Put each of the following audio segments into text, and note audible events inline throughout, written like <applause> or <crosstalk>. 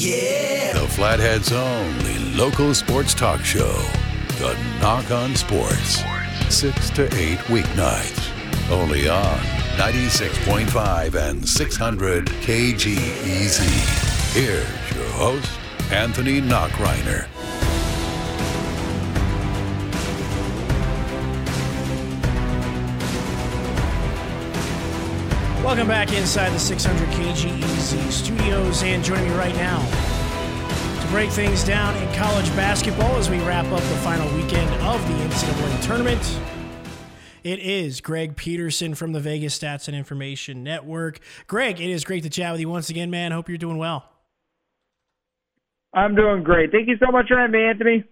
Yeah! The Flathead's only local sports talk show. The Nach On Sports. 6 to 8 weeknights. Only on 96.5 and 600 KGEZ. Here's your host, Anthony Nachreiner. Welcome back inside the 600 KGEZ studios, and joining me right now to break things down in college basketball as we wrap up the final weekend of the NCAA tournament. It is Greg Peterson from the Vegas Stats and Information Network. Greg, it is great to chat with you once again, man. Hope you're doing well. I'm doing great. Thank you so much for having me, Anthony.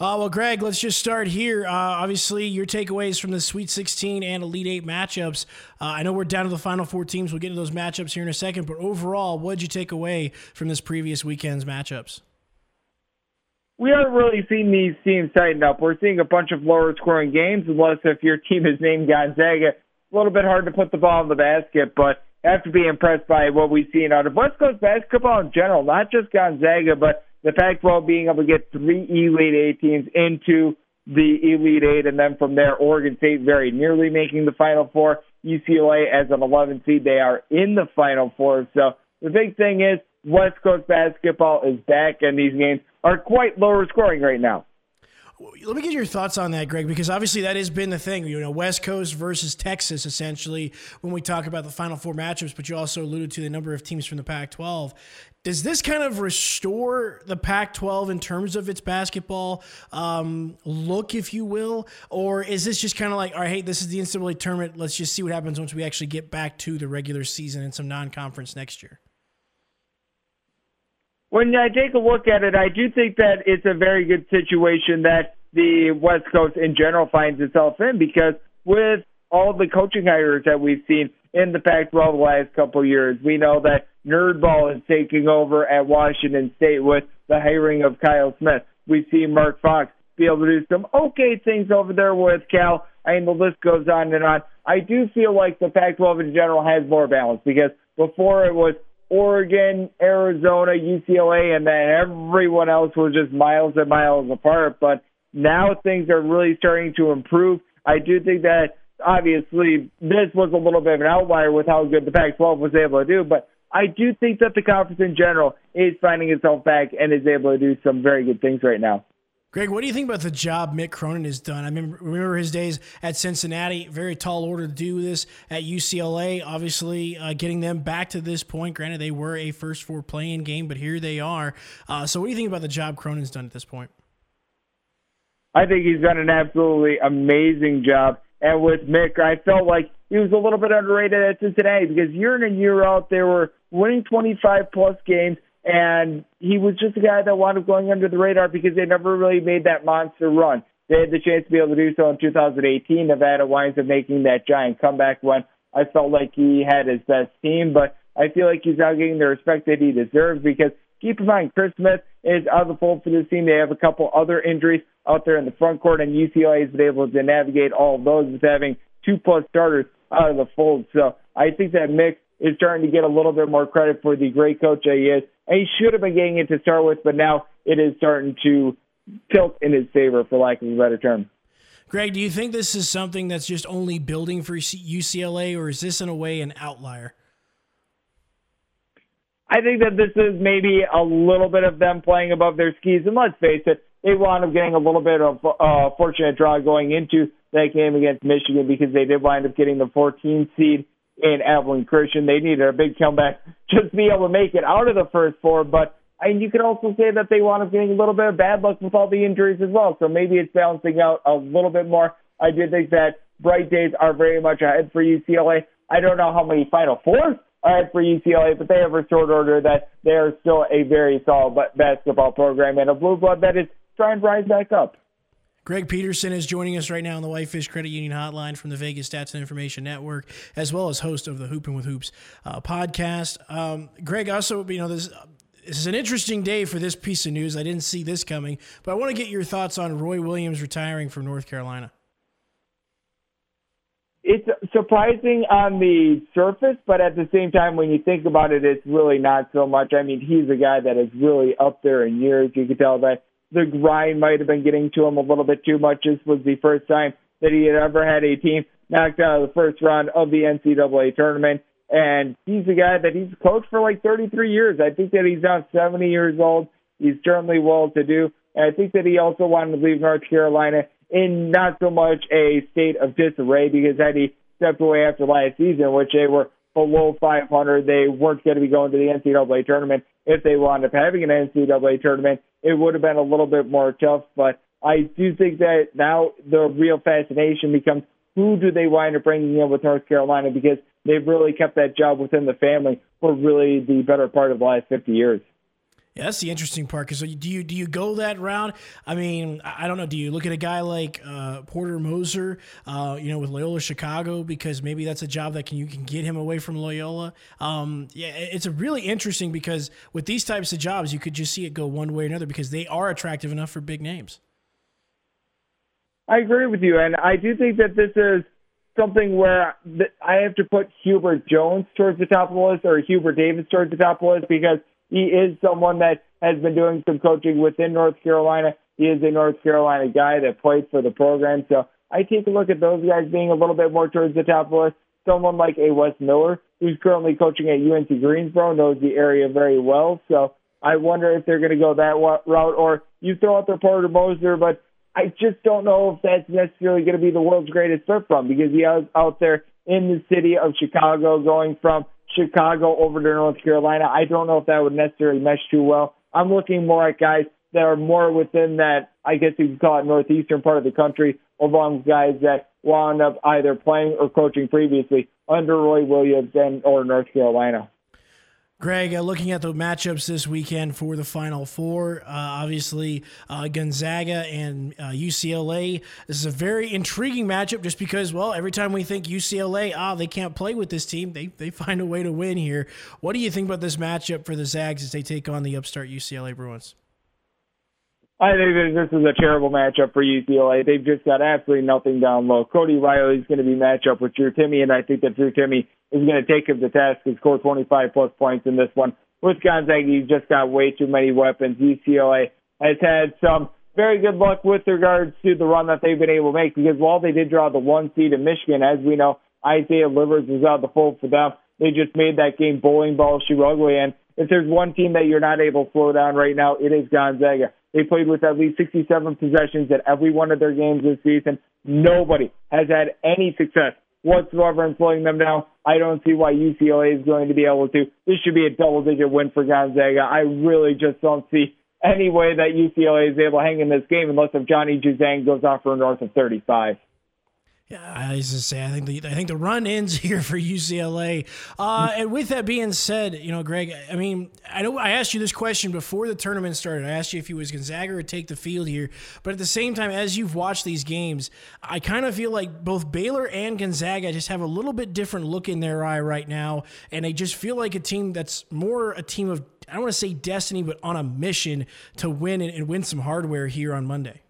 Uh, well, Greg, let's just start here. Uh, obviously, your takeaways from the Sweet 16 and Elite Eight matchups. Uh, I know we're down to the final four teams. We'll get into those matchups here in a second. But overall, what did you take away from this previous weekend's matchups? We haven't really seen these teams tighten up. We're seeing a bunch of lower scoring games, unless if your team is named Gonzaga. A little bit hard to put the ball in the basket, but have to be impressed by what we've seen out of West Coast basketball in general, not just Gonzaga, but the Pac-12 being able to get three Elite Eight teams into the Elite Eight, and then from there, Oregon State very nearly making the Final Four. UCLA as an 11 seed, they are in the Final Four. So the big thing is West Coast basketball is back, and these games are quite lower scoring right now. Let me get your thoughts on that, Greg, because obviously that has been the thing. You know, West Coast versus Texas, essentially, when we talk about the Final Four matchups, but you also alluded to the number of teams from the Pac 12. Does this kind of restore the Pac 12 in terms of its basketball um, look, if you will? Or is this just kind of like, all right, hey, this is the NCAA tournament. Let's just see what happens once we actually get back to the regular season and some non conference next year? When I take a look at it, I do think that it's a very good situation that the West Coast in general finds itself in because with all the coaching hires that we've seen in the Pac-12 the last couple of years, we know that Nerdball is taking over at Washington State with the hiring of Kyle Smith. We see Mark Fox be able to do some okay things over there with Cal. I mean, the list goes on and on. I do feel like the Pac-12 in general has more balance because before it was Oregon, Arizona, UCLA, and then everyone else was just miles and miles apart. But now things are really starting to improve. I do think that obviously this was a little bit of an outlier with how good the Pac 12 was able to do, but I do think that the conference in general is finding itself back and is able to do some very good things right now. Greg, what do you think about the job Mick Cronin has done? I remember, remember his days at Cincinnati, very tall order to do this at UCLA. Obviously, uh, getting them back to this point. Granted, they were a first four playing game, but here they are. Uh, so, what do you think about the job Cronin's done at this point? I think he's done an absolutely amazing job. And with Mick, I felt like he was a little bit underrated at Cincinnati because year in and year out, they were winning 25 plus games and he was just a guy that wound up going under the radar because they never really made that monster run. They had the chance to be able to do so in 2018. Nevada winds up making that giant comeback when I felt like he had his best team, but I feel like he's now getting the respect that he deserves because keep in mind, Chris Smith is out of the fold for this team. They have a couple other injuries out there in the front court, and UCLA has been able to navigate all of those with having two plus starters out of the fold. So I think that Mick is starting to get a little bit more credit for the great coach that he is. And he should have been getting it to start with, but now it is starting to tilt in his favor, for lack of a better term. Greg, do you think this is something that's just only building for UCLA, or is this in a way an outlier? I think that this is maybe a little bit of them playing above their skis. And let's face it, they wound up getting a little bit of a uh, fortunate draw going into that game against Michigan because they did wind up getting the 14 seed in Abilene Christian. They needed a big comeback <laughs> just to be able to make it out of the first four. But and you could also say that they wound up getting a little bit of bad luck with all the injuries as well. So maybe it's balancing out a little bit more. I do think that bright days are very much ahead for UCLA. I don't know how many Final Fours are ahead for UCLA, but they have a short order that they are still a very solid basketball program and a blue blood that is trying to rise back up. Greg Peterson is joining us right now on the Whitefish Credit Union Hotline from the Vegas Stats and Information Network, as well as host of the Hooping with Hoops uh, podcast. Um, Greg, also, you know, this, this is an interesting day for this piece of news. I didn't see this coming, but I want to get your thoughts on Roy Williams retiring from North Carolina. It's surprising on the surface, but at the same time, when you think about it, it's really not so much. I mean, he's a guy that is really up there in years. You could tell that the grind might have been getting to him a little bit too much. This was the first time that he had ever had a team knocked out of the first round of the NCAA tournament. And he's a guy that he's coached for like 33 years. I think that he's now 70 years old. He's certainly well to do. And I think that he also wanted to leave North Carolina in not so much a state of disarray because had he stepped away after last season, which they were below 500, they weren't going to be going to the NCAA tournament. If they wound up having an NCAA tournament, it would have been a little bit more tough. But I do think that now the real fascination becomes who do they wind up bringing in with North Carolina because they've really kept that job within the family for really the better part of the last 50 years. Yeah, that's the interesting part. Because do you do you go that route? I mean, I don't know. Do you look at a guy like uh, Porter Moser, uh, you know, with Loyola Chicago, because maybe that's a job that can you can get him away from Loyola? Um, yeah, it's a really interesting because with these types of jobs, you could just see it go one way or another because they are attractive enough for big names. I agree with you, and I do think that this is something where I have to put Hubert Jones towards the top of the list or Hubert Davis towards the top of the list because he is someone that has been doing some coaching within North Carolina. He is a North Carolina guy that played for the program. So I take a look at those guys being a little bit more towards the top of the list. Someone like a Wes Miller, who's currently coaching at UNC Greensboro, knows the area very well. So I wonder if they're going to go that route, or you throw out their Porter Moser, but I just don't know if that's necessarily going to be the world's greatest fit from because he was out there in the city of Chicago going from Chicago over to North Carolina. I don't know if that would necessarily mesh too well. I'm looking more at guys that are more within that, I guess you could call it northeastern part of the country, along with guys that wound up either playing or coaching previously under Roy Williams and or North Carolina. Greg, uh, looking at the matchups this weekend for the Final Four, uh, obviously uh, Gonzaga and UCLA. Uh, this is a very intriguing matchup just because, well, every time we think UCLA, ah, they can't play with this team, they, they find a way to win here. What do you think about this matchup for the Zags as they take on the upstart UCLA Bruins? I think this is a terrible matchup for UCLA. They've just got absolutely nothing down low. Cody Riley is going to be matched up with Drew Timme, and I think that Drew Timme is going to take him to task and score 25 plus points in this one. With Gonzaga, he's just got way too many weapons. UCLA has had some very good luck with regards to the run that they've been able to make because while they did draw the one seed in Michigan, as we know, Isaiah Livers was out the fold for them. They just made that game bowling ball shoe ugly. And if there's one team that you're not able to slow down right now, it is Gonzaga. They played with at least 67 possessions at every one of their games this season. Nobody has had any success whatsoever in slowing them down. I don't see why UCLA is going to be able to. This should be a double digit win for Gonzaga. I really just don't see any way that UCLA is able to hang in this game unless if Johnny Juzang goes off for north of 35. Yeah, I was to say, I think the I think the run ends <laughs> here for UCLA. Uh, and with that being said, you know, Greg, I mean, I know I asked you this question before the tournament started. I asked you if you was Gonzaga or take the field here, but at the same time, as you've watched these games, I kind of feel like both Baylor and Gonzaga just have a little bit different look in their eye right now, and they just feel like a team that's more a team of I don't want to say destiny, but on a mission to win and, and win some hardware here on Monday.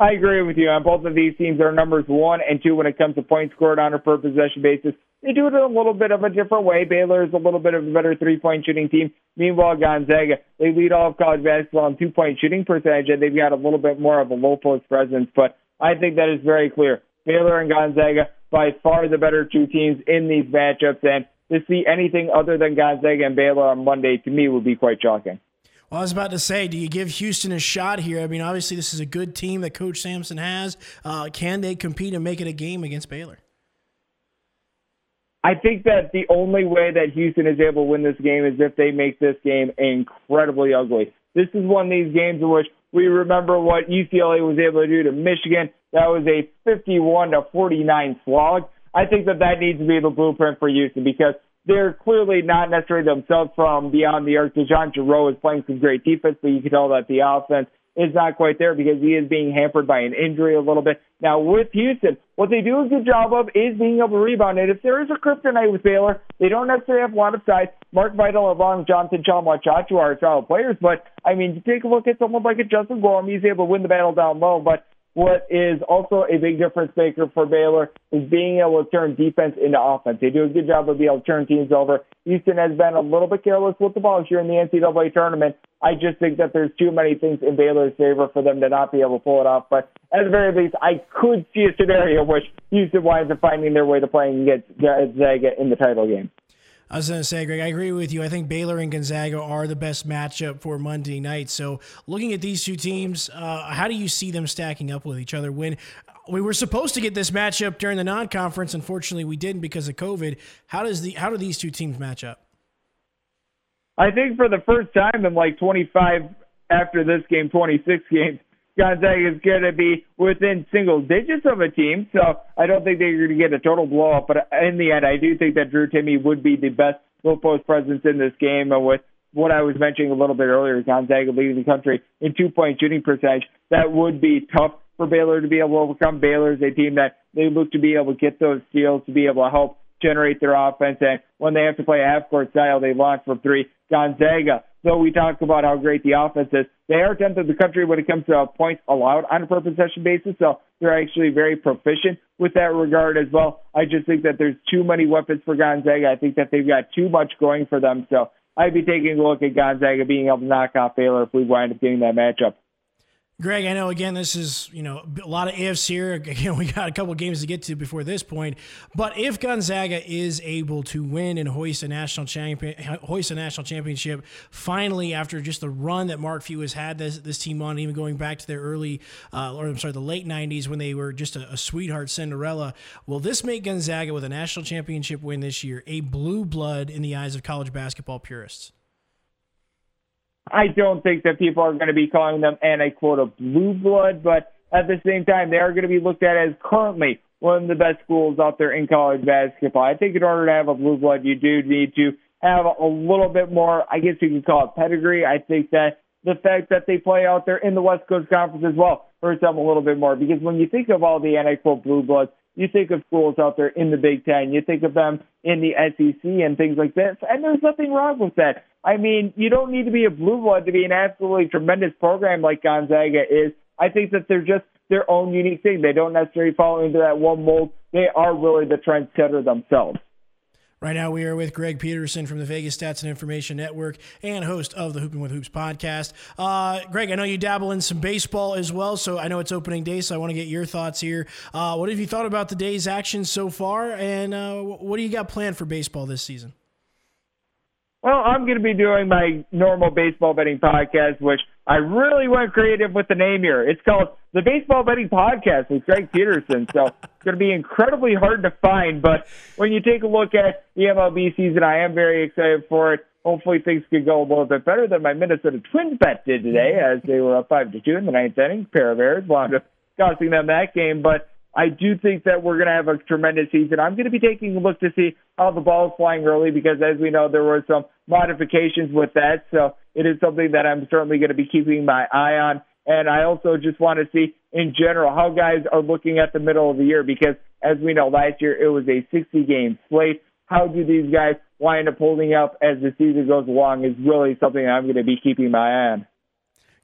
I agree with you on both of these teams are numbers one and two when it comes to points scored on a per possession basis. They do it in a little bit of a different way. Baylor is a little bit of a better three point shooting team. Meanwhile, Gonzaga, they lead all of college basketball in two point shooting percentage, and they've got a little bit more of a low post presence. But I think that is very clear. Baylor and Gonzaga, by far the better two teams in these matchups, and to see anything other than Gonzaga and Baylor on Monday, to me, would be quite shocking. Well, I was about to say, do you give Houston a shot here? I mean, obviously, this is a good team that Coach Sampson has. Uh, can they compete and make it a game against Baylor? I think that the only way that Houston is able to win this game is if they make this game incredibly ugly. This is one of these games in which we remember what UCLA was able to do to Michigan. That was a 51 to 49 slog. I think that that needs to be the blueprint for Houston because they're clearly not necessarily themselves from beyond the arc. DeJon Jarreau is playing some great defense, but you can tell that the offense is not quite there because he is being hampered by an injury a little bit. Now with Houston, what they do a good job of is being able to rebound. And if there is a kryptonite with Baylor, they don't necessarily have a lot of size. Mark Vital along Jonathan Tchamwa Tchatchoua are solid players, but I mean, you take a look at someone like a Justin Gorham, he's able to win the battle down low. But what is also a big difference maker for Baylor is being able to turn defense into offense. They do a good job of being able to turn teams over. Houston has been a little bit careless with the ball here in the NCAA tournament. I just think that there's too many things in Baylor's favor for them to not be able to pull it off. But at the very least, I could see a scenario in which Houston winds up finding their way to playing against Gonzaga in the title game. I was going to say, Greg, I agree with you. I think Baylor and Gonzaga are the best matchup for Monday night. So, looking at these two teams, uh, how do you see them stacking up with each other? When we were supposed to get this matchup during the non-conference, unfortunately, we didn't because of COVID. How does the how do these two teams match up? I think for the first time in like 25 after this game, 26 games, Gonzaga is going to be within single digits of a team. So I don't think they're going to get a total blow up. But in the end, I do think that Drew Timme would be the best low post presence in this game. And with what I was mentioning a little bit earlier, Gonzaga leading the country in two point shooting percentage, that would be tough for Baylor to be able to overcome. Baylor is a team that they look to be able to get those steals to be able to help generate their offense. And when they have to play a half court style, they launch from three. Gonzaga though we talk about how great the offense is, they are 10th in the country when it comes to points allowed on a per possession basis. So they're actually very proficient with that regard as well. I just think that there's too many weapons for Gonzaga. I think that they've got too much going for them. So I'd be taking a look at Gonzaga being able to knock off Baylor if we wind up getting that matchup. Greg, I know again this is you know a lot of ifs here. Again, <laughs> we got a couple games to get to before this point. But if Gonzaga is able to win and hoist a national champion, hoist a national championship, finally after just the run that Mark Few has had this this team on, even going back to their early, uh, or I'm sorry, the late '90s when they were just a, a sweetheart Cinderella, will this make Gonzaga with a national championship win this year a blue blood in the eyes of college basketball purists? I don't think that people are going to be calling them, and I quote, a blue blood, but at the same time, they are going to be looked at as currently one of the best schools out there in college basketball. I think in order to have a blue blood, you do need to have a little bit more, I guess you could call it pedigree. I think that the fact that they play out there in the West Coast Conference as well hurts them a little bit more because when you think of all the NIL blue bloods, you think of schools out there in the Big Ten, you think of them in the SEC and things like that, and there's nothing wrong with that. I mean, you don't need to be a blue blood to be an absolutely tremendous program like Gonzaga is. I think that they're just their own unique thing. They don't necessarily fall into that one mold. They are really the trendsetter themselves. Right now, we are with Greg Peterson from the Vegas Stats and Information Network and host of the Hooping with Hoops podcast. Uh, Greg, I know you dabble in some baseball as well, so I know it's opening day, so I want to get your thoughts here. Uh, what have you thought about the day's action so far, and uh, what do you got planned for baseball this season? Well, I'm going to be doing my normal baseball betting podcast, which I really went creative with the name here. It's called the Baseball Betting Podcast with Greg Peterson. So it's going to be incredibly hard to find. But when you take a look at the MLB season, I am very excited for it. Hopefully things could go a little bit better than my Minnesota Twins bet did today, as they were up five to two in the ninth inning. Pair of errors wound up costing them that game, but I do think that we're going to have a tremendous season. I'm going to be taking a look to see how the ball is flying early because, as we know, there were some modifications with that. So it is something that I'm certainly going to be keeping my eye on. And I also just want to see, in general, how guys are looking at the middle of the year because, as we know, last year it was a 60 game slate. How do these guys wind up holding up as the season goes along is really something I'm going to be keeping my eye on.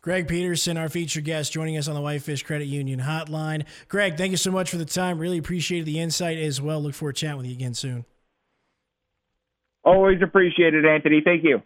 Greg Peterson, our featured guest, joining us on the Whitefish Credit Union Hotline. Greg, thank you so much for the time. Really appreciated the insight as well. Look forward to chatting with you again soon. Always appreciate it, Anthony. Thank you.